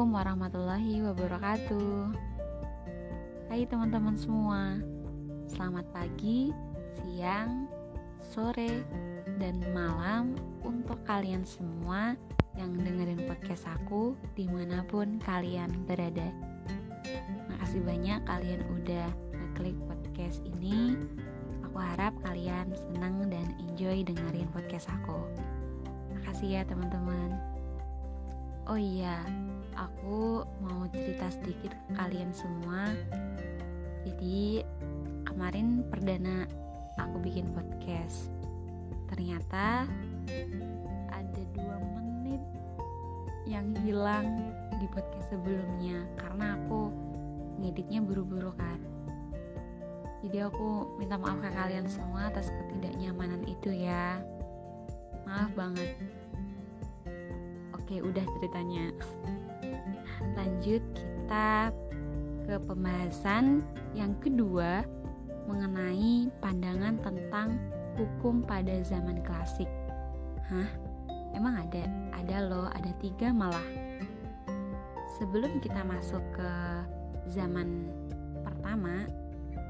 Assalamualaikum warahmatullahi wabarakatuh. Hai teman-teman semua, selamat pagi, siang, sore, dan malam untuk kalian semua yang dengerin podcast aku di mana pun kalian berada. Makasih banyak kalian udah ngeklik podcast ini. Aku harap kalian senang dan enjoy dengerin podcast aku. Makasih ya teman-teman. Oh iya, aku mau cerita sedikit ke kalian semua. Jadi kemarin perdana aku bikin podcast. Ternyata ada dua menit yang hilang di podcast sebelumnya karena aku ngeditnya buru-buru kan. Jadi aku minta maaf ke kalian semua atas ketidaknyamanan itu ya. Maaf banget. Oke, udah ceritanya. Lanjut kita ke pembahasan yang kedua mengenai pandangan tentang hukum pada zaman klasik. Hah? Emang ada? Ada loh, ada tiga malah. Sebelum kita masuk ke zaman pertama,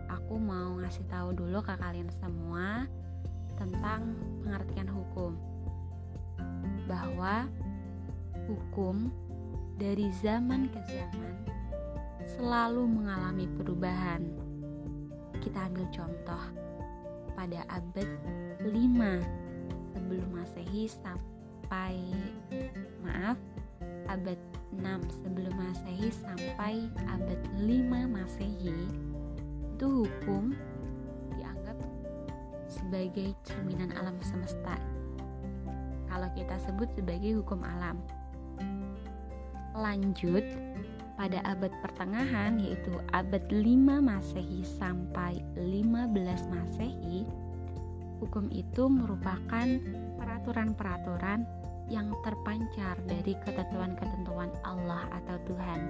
aku mau ngasih tahu dulu ke kalian semua tentang pengertian hukum. Bahwa hukum dari zaman ke zaman selalu mengalami perubahan. Kita ambil contoh pada abad 5 sebelum Masehi sampai maaf abad 6 sebelum Masehi sampai abad 5 Masehi itu hukum dianggap sebagai cerminan alam semesta. Kalau kita sebut sebagai hukum alam lanjut pada abad pertengahan yaitu abad 5 Masehi sampai 15 Masehi hukum itu merupakan peraturan-peraturan yang terpancar dari ketentuan-ketentuan Allah atau Tuhan.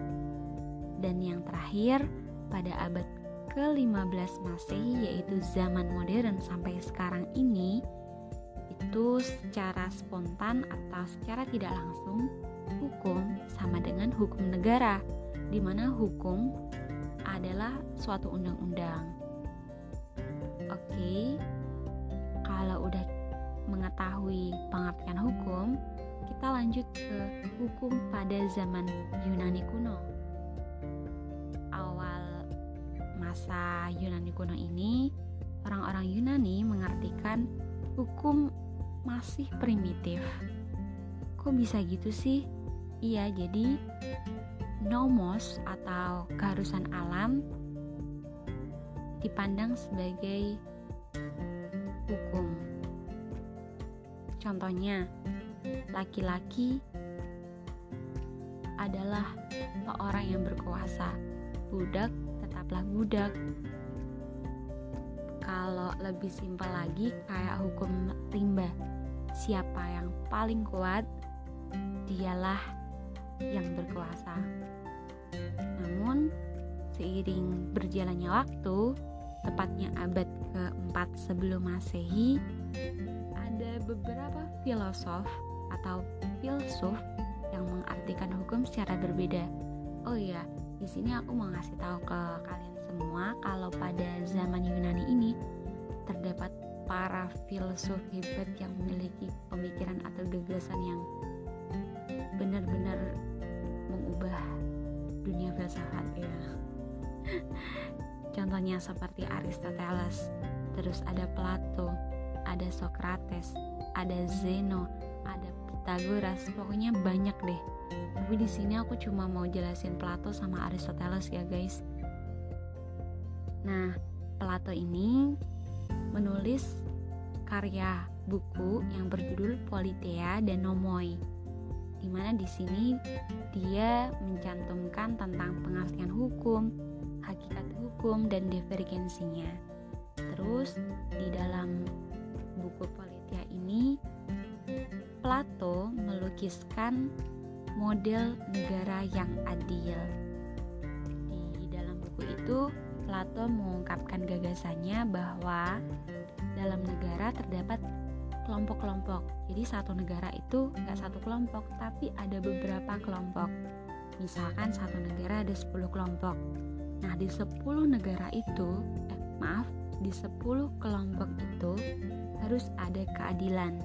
Dan yang terakhir, pada abad ke-15 Masehi yaitu zaman modern sampai sekarang ini itu secara spontan atau secara tidak langsung hukum sama dengan hukum negara, di mana hukum adalah suatu undang-undang. Oke, kalau udah mengetahui pengertian hukum, kita lanjut ke hukum pada zaman Yunani kuno. Awal masa Yunani kuno ini, orang-orang Yunani mengartikan hukum masih primitif. Kok bisa gitu sih? Iya, jadi nomos atau keharusan alam dipandang sebagai hukum. Contohnya, laki-laki adalah seorang yang berkuasa. Budak tetaplah budak. Kalau lebih simpel lagi kayak hukum rimba. Siapa yang paling kuat dialah yang berkuasa. Namun, seiring berjalannya waktu, tepatnya abad keempat sebelum Masehi, ada beberapa filosof atau filsuf yang mengartikan hukum secara berbeda. Oh iya, di sini aku mau ngasih tahu ke kalian semua kalau pada zaman Yunani ini terdapat para filsuf hebat yang memiliki pemikiran atau gagasan yang benar-benar dunia filsafat ya. Contohnya seperti Aristoteles terus ada Plato ada Socrates ada Zeno ada Pythagoras pokoknya banyak deh. Tapi di sini aku cuma mau jelasin Plato sama Aristoteles ya guys. Nah Plato ini menulis karya buku yang berjudul Politeia dan Nomoi di mana di sini dia mencantumkan tentang pengertian hukum, hakikat hukum dan divergensinya. Terus di dalam buku Politia ini Plato melukiskan model negara yang adil. Di dalam buku itu Plato mengungkapkan gagasannya bahwa dalam negara terdapat kelompok-kelompok. Jadi satu negara itu nggak satu kelompok, tapi ada beberapa kelompok. Misalkan satu negara ada 10 kelompok. Nah, di 10 negara itu, eh, maaf, di 10 kelompok itu harus ada keadilan.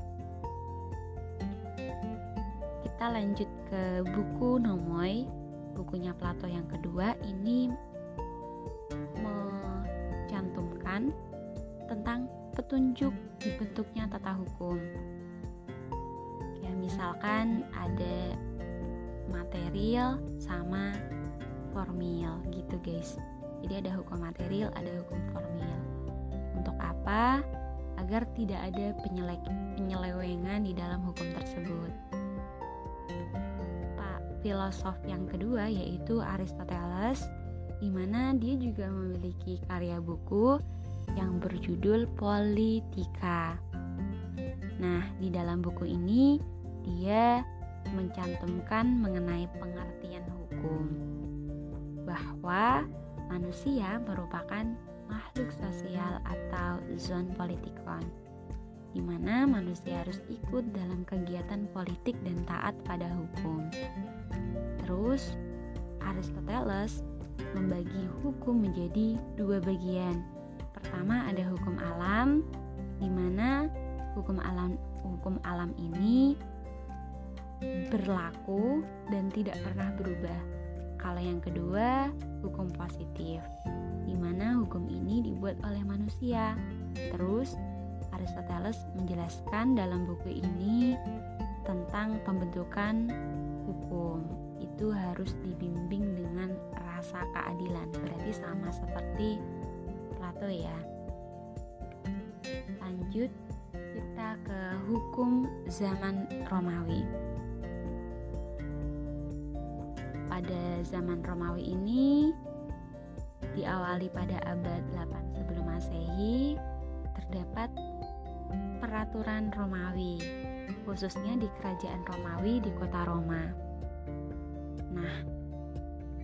Kita lanjut ke buku Nomoi, bukunya Plato yang kedua. Ini mencantumkan tentang petunjuk dibentuknya tata hukum. Ya, misalkan ada material sama formil gitu guys. Jadi ada hukum material, ada hukum formil. Untuk apa? Agar tidak ada penyele penyelewengan di dalam hukum tersebut. Pak filosof yang kedua yaitu Aristoteles di mana dia juga memiliki karya buku yang berjudul Politika. Nah, di dalam buku ini dia mencantumkan mengenai pengertian hukum bahwa manusia merupakan makhluk sosial atau zon politikon di mana manusia harus ikut dalam kegiatan politik dan taat pada hukum. Terus, Aristoteles membagi hukum menjadi dua bagian. Pertama ada hukum alam, di mana hukum alam hukum alam ini berlaku dan tidak pernah berubah. Kalau yang kedua, hukum positif, di mana hukum ini dibuat oleh manusia. Terus, Aristoteles menjelaskan dalam buku ini tentang pembentukan hukum. Itu harus dibimbing dengan rasa keadilan. Berarti sama seperti Plato ya. Lanjut kita ke hukum zaman Romawi. pada zaman Romawi ini diawali pada abad 8 sebelum Masehi terdapat peraturan Romawi khususnya di kerajaan Romawi di kota Roma. Nah,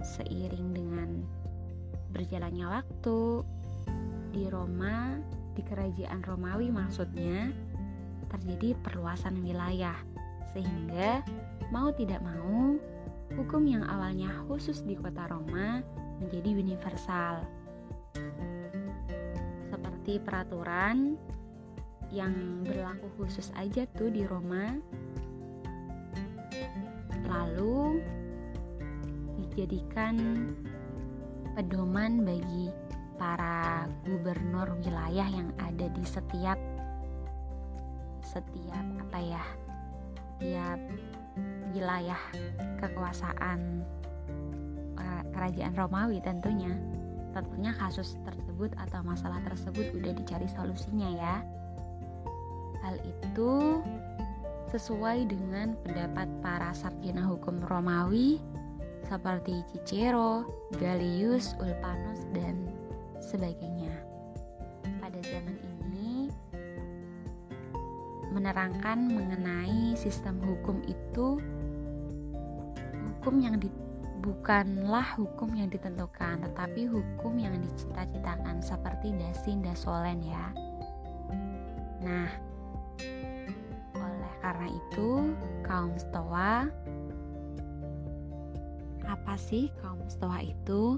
seiring dengan berjalannya waktu di Roma, di kerajaan Romawi maksudnya terjadi perluasan wilayah sehingga mau tidak mau hukum yang awalnya khusus di kota Roma menjadi universal. Seperti peraturan yang berlaku khusus aja tuh di Roma. Lalu dijadikan pedoman bagi para gubernur wilayah yang ada di setiap setiap apa ya? Setiap wilayah kekuasaan uh, kerajaan Romawi tentunya. Tentunya kasus tersebut atau masalah tersebut udah dicari solusinya ya. Hal itu sesuai dengan pendapat para sarjana hukum Romawi seperti Cicero, Galius, Ulpanus, dan sebagainya. Pada zaman ini, menerangkan mengenai sistem hukum itu hukum yang di, bukanlah hukum yang ditentukan, tetapi hukum yang dicita-citakan seperti dasin dasolen ya. Nah, oleh karena itu kaum Stoa apa sih kaum Stoa itu?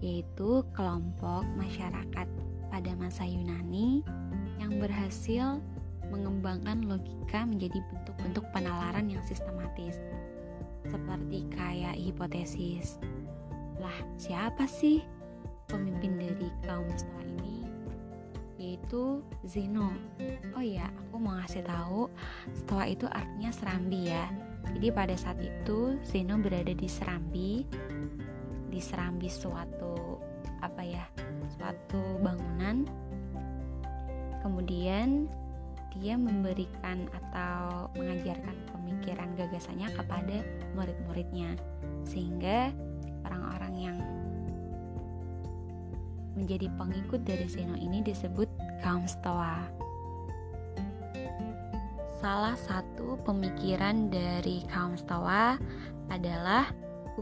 Yaitu kelompok masyarakat pada masa Yunani yang berhasil mengembangkan logika menjadi bentuk-bentuk penalaran yang sistematis seperti kayak hipotesis. Lah, siapa sih pemimpin dari kaum Stoa ini? Yaitu Zeno. Oh iya, aku mau ngasih tahu, Stoa itu artinya serambi ya. Jadi pada saat itu Zeno berada di serambi, di serambi suatu apa ya, suatu bangunan. Kemudian dia memberikan atau mengajarkan pemikiran gagasannya kepada murid-muridnya sehingga orang-orang yang menjadi pengikut dari Zeno ini disebut kaum Stoa. Salah satu pemikiran dari kaum Stoa adalah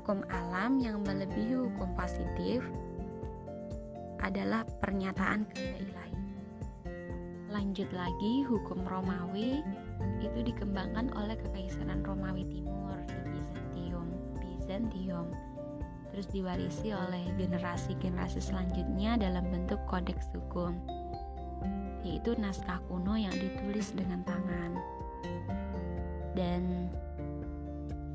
hukum alam yang melebihi hukum positif adalah pernyataan kehendak ilahi. Lanjut lagi, hukum Romawi itu dikembangkan oleh Kekaisaran Romawi Timur di Bizantium, Bizantium terus diwarisi oleh generasi-generasi selanjutnya dalam bentuk kodeks hukum yaitu naskah kuno yang ditulis dengan tangan dan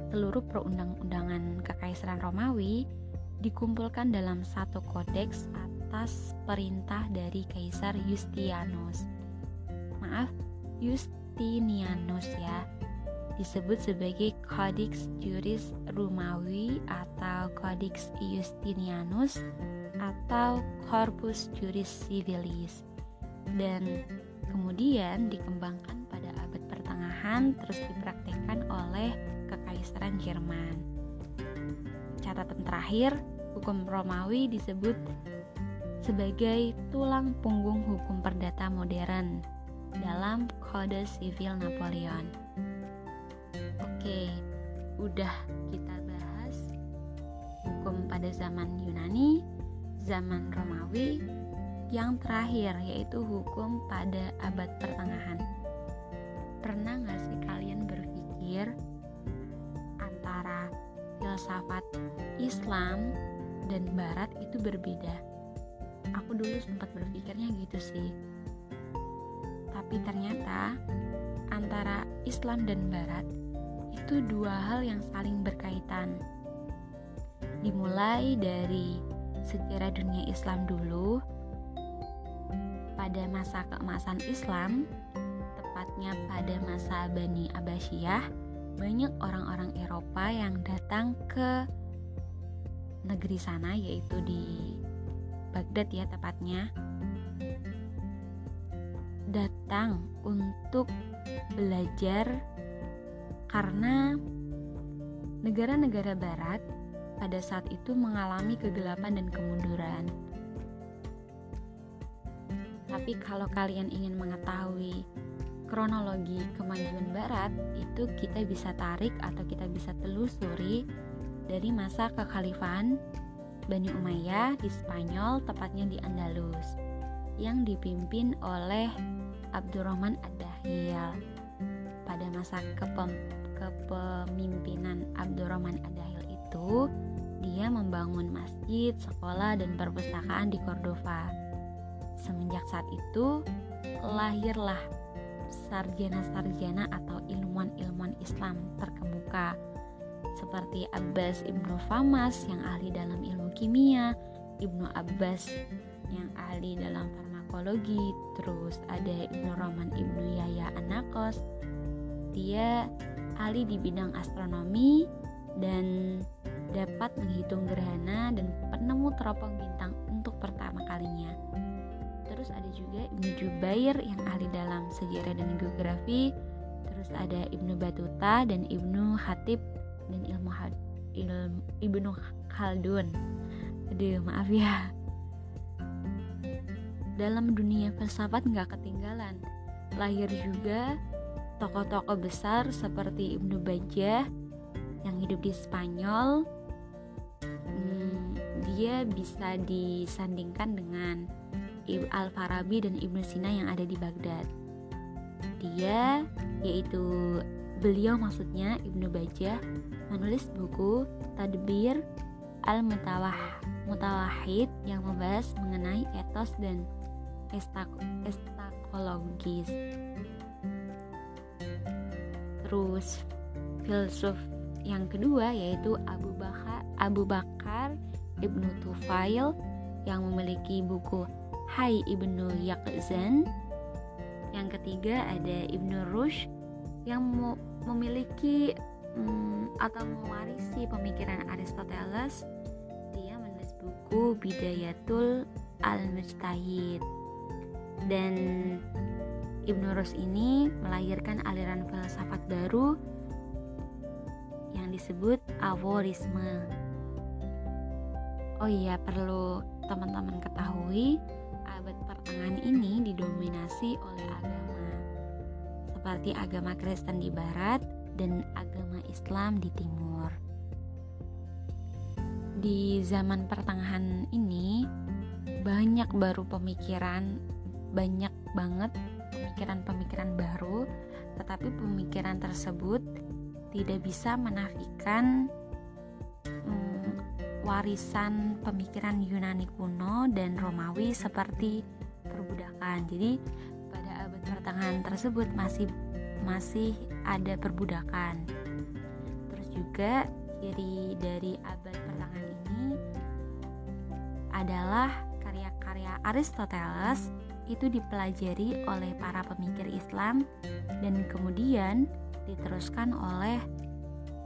seluruh perundang-undangan kekaisaran Romawi dikumpulkan dalam satu kodeks atas perintah dari Kaisar Justianus. Maaf, Justinianus ya. Disebut sebagai Codex Juris Romawi atau Codex Justinianus atau Corpus Juris Civilis. Dan kemudian dikembangkan pada abad pertengahan terus dipraktikkan Kekaisaran Jerman. Catatan terakhir, hukum Romawi disebut sebagai tulang punggung hukum perdata modern dalam Kode Sivil Napoleon. Oke, udah kita bahas hukum pada zaman Yunani, zaman Romawi, yang terakhir yaitu hukum pada abad pertengahan. Pernah gak sih kalian berpikir filsafat Islam dan Barat itu berbeda. Aku dulu sempat berpikirnya gitu sih. Tapi ternyata antara Islam dan Barat itu dua hal yang saling berkaitan. Dimulai dari sejarah dunia Islam dulu, pada masa keemasan Islam, tepatnya pada masa Bani Abbasiyah, banyak orang-orang Eropa yang datang ke negeri sana yaitu di Baghdad ya tepatnya datang untuk belajar karena negara-negara barat pada saat itu mengalami kegelapan dan kemunduran. Tapi kalau kalian ingin mengetahui kronologi kemajuan barat itu kita bisa tarik atau kita bisa telusuri dari masa kekhalifahan Bani Umayyah di Spanyol tepatnya di Andalus yang dipimpin oleh Abdurrahman Ad-Dahil pada masa kepem kepemimpinan Abdurrahman Ad-Dahil itu dia membangun masjid, sekolah, dan perpustakaan di Cordova. Semenjak saat itu, lahirlah sarjana-sarjana atau ilmuwan-ilmuwan Islam terkemuka seperti Abbas ibnu Famas yang ahli dalam ilmu kimia, ibnu Abbas yang ahli dalam farmakologi, terus ada ibnu Roman ibnu Yahya Anakos, dia ahli di bidang astronomi dan dapat menghitung gerhana dan penemu teropong bintang untuk pertama kalinya. Terus ada juga Ibnu Jubair yang ahli dalam sejarah dan geografi. Terus ada Ibnu Batuta dan Ibnu Hatib dan ilmu, ilmu Ibnu Khaldun. Aduh, maaf ya. Dalam dunia filsafat nggak ketinggalan. Lahir juga tokoh-tokoh besar seperti Ibnu Bajjah yang hidup di Spanyol. Hmm, dia bisa disandingkan dengan Al-Farabi dan Ibnu Sina yang ada di Baghdad. Dia yaitu beliau maksudnya Ibnu Bajah menulis buku Tadbir Al-Mutawah Mutawahid yang membahas mengenai etos dan estakologis. Terus filsuf yang kedua yaitu Abu Bakar Abu Bakar Ibnu Tufail yang memiliki buku Hai Ibnu Yaqzan. Yang ketiga ada Ibnu Rushd yang memiliki hmm, atau mewarisi pemikiran Aristoteles. Dia menulis buku Bidayatul Al-Mujtahid. Dan Ibnu Rushd ini melahirkan aliran filsafat baru yang disebut Avorisme. Oh iya, perlu teman-teman ketahui pertengahan ini didominasi oleh agama seperti agama Kristen di barat dan agama Islam di timur. Di zaman pertengahan ini banyak baru pemikiran, banyak banget pemikiran-pemikiran baru, tetapi pemikiran tersebut tidak bisa menafikan hmm, warisan pemikiran Yunani kuno dan Romawi seperti perbudakan. Jadi pada abad pertengahan tersebut masih masih ada perbudakan. Terus juga ciri dari abad pertengahan ini adalah karya-karya Aristoteles itu dipelajari oleh para pemikir Islam dan kemudian diteruskan oleh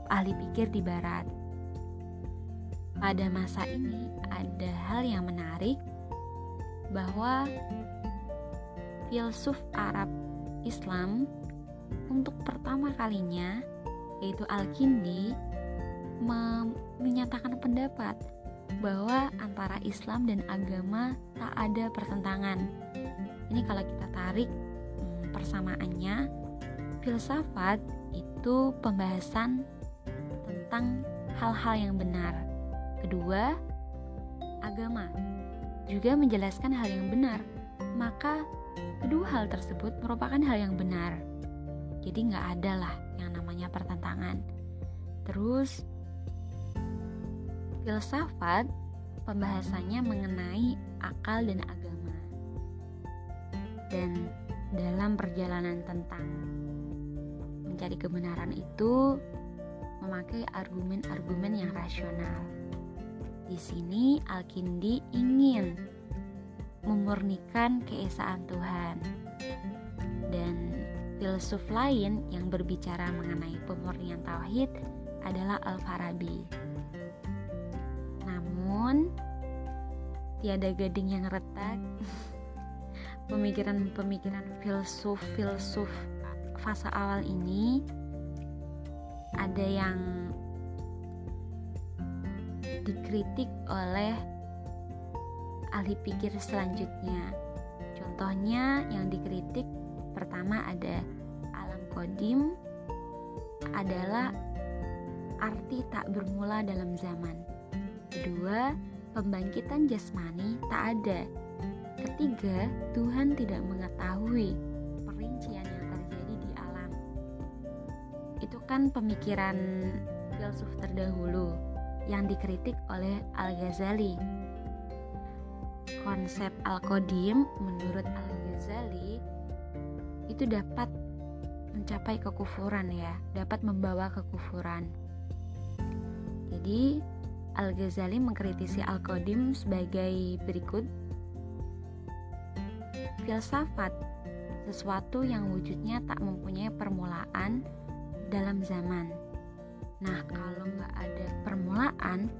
ahli pikir di barat. Pada masa ini ada hal yang menarik bahwa filsuf Arab Islam untuk pertama kalinya yaitu Al-Kindi menyatakan pendapat bahwa antara Islam dan agama tak ada pertentangan. Ini kalau kita tarik hmm, persamaannya, filsafat itu pembahasan tentang hal-hal yang benar. Kedua, agama juga menjelaskan hal yang benar. Maka kedua hal tersebut merupakan hal yang benar. Jadi nggak ada lah yang namanya pertentangan. Terus filsafat pembahasannya mengenai akal dan agama. Dan dalam perjalanan tentang mencari kebenaran itu memakai argumen-argumen yang rasional. Di sini Al-Kindi ingin memurnikan keesaan Tuhan. Dan filsuf lain yang berbicara mengenai pemurnian tauhid adalah Al-Farabi. Namun tiada gading yang retak. Pemikiran-pemikiran filsuf-filsuf fase awal ini ada yang dikritik oleh ahli pikir selanjutnya. Contohnya yang dikritik pertama ada alam kodim adalah arti tak bermula dalam zaman. Kedua, pembangkitan jasmani tak ada. Ketiga, Tuhan tidak mengetahui perincian yang terjadi di alam. Itu kan pemikiran filsuf terdahulu yang dikritik oleh Al-Ghazali konsep Al-Qadim menurut Al-Ghazali itu dapat mencapai kekufuran ya, dapat membawa kekufuran. Jadi Al-Ghazali mengkritisi Al-Qadim sebagai berikut Filsafat sesuatu yang wujudnya tak mempunyai permulaan dalam zaman. Nah, kalau nggak ada permulaan,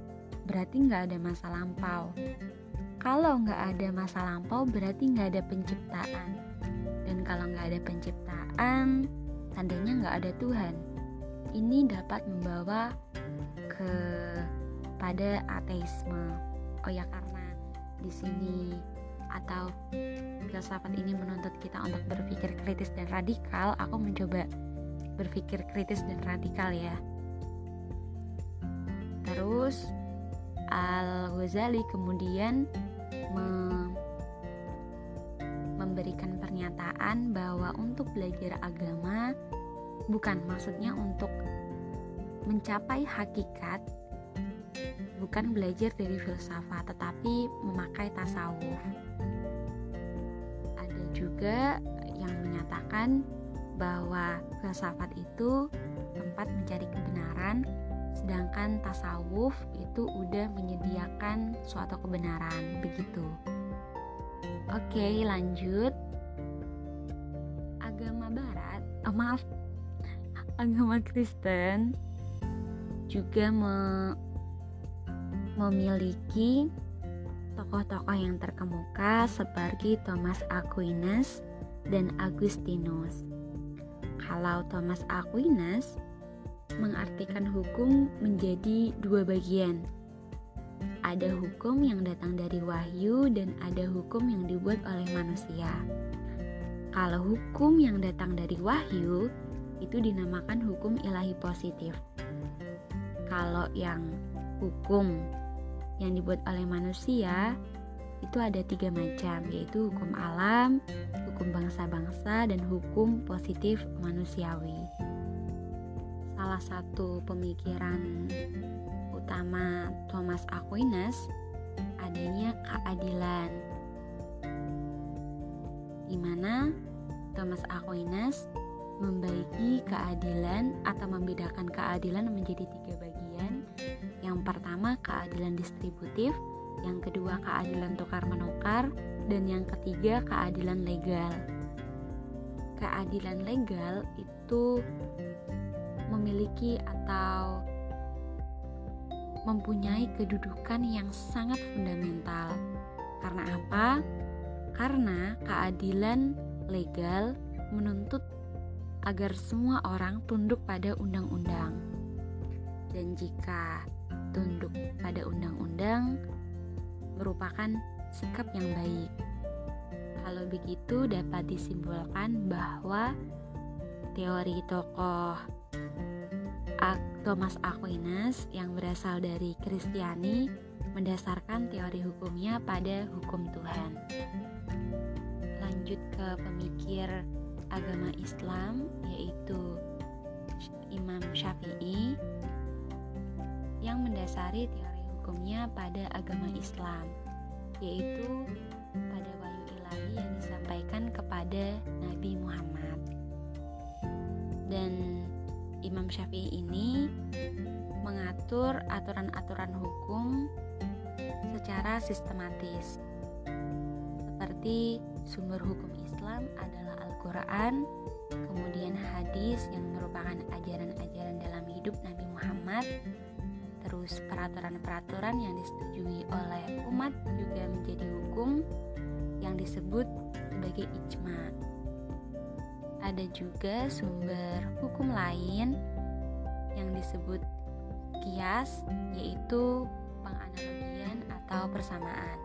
berarti nggak ada masa lampau. Kalau nggak ada masa lampau berarti nggak ada penciptaan. Dan kalau nggak ada penciptaan, tandanya nggak ada Tuhan. Ini dapat membawa ke pada ateisme. Oh ya karena di sini atau filsafat ini menuntut kita untuk berpikir kritis dan radikal, aku mencoba berpikir kritis dan radikal ya. Terus Al-Ghazali kemudian me memberikan pernyataan bahwa untuk belajar agama bukan maksudnya untuk mencapai hakikat bukan belajar dari filsafat tetapi memakai tasawuf. Ada juga yang menyatakan bahwa filsafat itu tempat mencari kebenaran sedangkan tasawuf itu udah menyediakan suatu kebenaran begitu oke lanjut agama barat oh, maaf agama Kristen juga me memiliki tokoh-tokoh yang terkemuka seperti Thomas Aquinas dan Agustinus. Kalau Thomas Aquinas mengartikan hukum menjadi dua bagian. Ada hukum yang datang dari wahyu dan ada hukum yang dibuat oleh manusia. Kalau hukum yang datang dari wahyu itu dinamakan hukum ilahi positif. Kalau yang hukum yang dibuat oleh manusia itu ada tiga macam yaitu hukum alam, hukum bangsa-bangsa, dan hukum positif manusiawi salah satu pemikiran utama Thomas Aquinas adanya keadilan di mana Thomas Aquinas membagi keadilan atau membedakan keadilan menjadi tiga bagian. Yang pertama keadilan distributif, yang kedua keadilan tukar menukar, dan yang ketiga keadilan legal. Keadilan legal itu memiliki atau mempunyai kedudukan yang sangat fundamental. Karena apa? Karena keadilan legal menuntut agar semua orang tunduk pada undang-undang. Dan jika tunduk pada undang-undang merupakan sikap yang baik. Kalau begitu dapat disimpulkan bahwa teori tokoh Thomas Aquinas yang berasal dari Kristiani mendasarkan teori hukumnya pada hukum Tuhan. Lanjut ke pemikir agama Islam yaitu Imam Syafi'i yang mendasari teori hukumnya pada agama Islam yaitu pada wahyu ilahi yang disampaikan kepada Nabi Muhammad dan Imam Syafi'i ini mengatur aturan-aturan hukum secara sistematis. Seperti sumber hukum Islam adalah Al-Qur'an, kemudian hadis yang merupakan ajaran-ajaran dalam hidup Nabi Muhammad, terus peraturan-peraturan yang disetujui oleh umat juga menjadi hukum yang disebut sebagai ijma ada juga sumber hukum lain yang disebut kias yaitu penganalogian atau persamaan.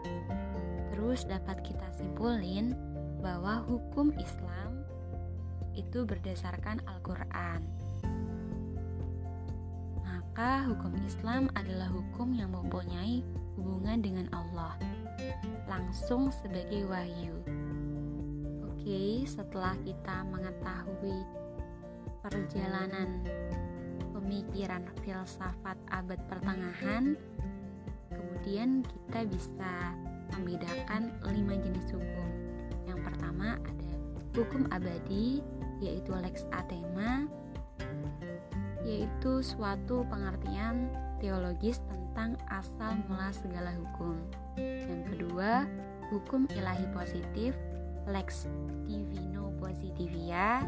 Terus dapat kita simpulin bahwa hukum Islam itu berdasarkan Al-Qur'an. Maka hukum Islam adalah hukum yang mempunyai hubungan dengan Allah langsung sebagai wahyu Oke, setelah kita mengetahui perjalanan pemikiran filsafat abad pertengahan, kemudian kita bisa membedakan lima jenis hukum. Yang pertama ada hukum abadi, yaitu lex athema, yaitu suatu pengertian teologis tentang asal mula segala hukum. Yang kedua, hukum ilahi positif, lex divino positivia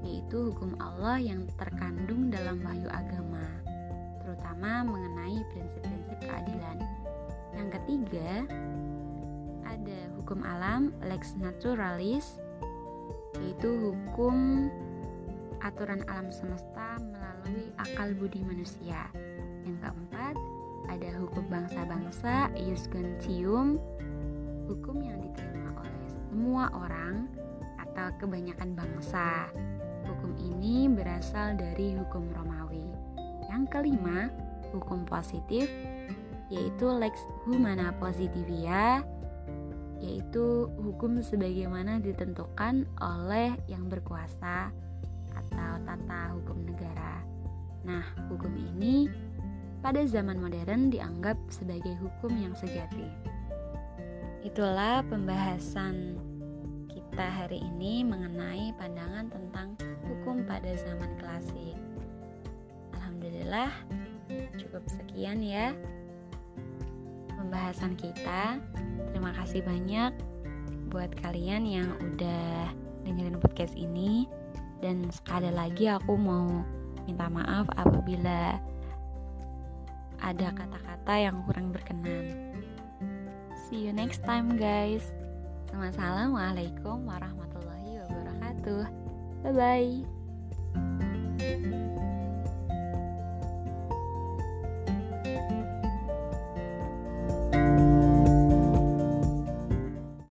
yaitu hukum Allah yang terkandung dalam wahyu agama terutama mengenai prinsip-prinsip keadilan. Yang ketiga ada hukum alam lex naturalis yaitu hukum aturan alam semesta melalui akal budi manusia. Yang keempat ada hukum bangsa-bangsa ius gentium hukum yang diterima semua orang atau kebanyakan bangsa. Hukum ini berasal dari hukum Romawi. Yang kelima, hukum positif yaitu lex humana positivia yaitu hukum sebagaimana ditentukan oleh yang berkuasa atau tata hukum negara. Nah, hukum ini pada zaman modern dianggap sebagai hukum yang sejati. Itulah pembahasan kita hari ini mengenai pandangan tentang hukum pada zaman klasik. Alhamdulillah, cukup sekian ya pembahasan kita. Terima kasih banyak buat kalian yang udah dengerin podcast ini dan sekali lagi aku mau minta maaf apabila ada kata-kata yang kurang berkenan. See you next time guys. Assalamualaikum warahmatullahi wabarakatuh. Bye bye.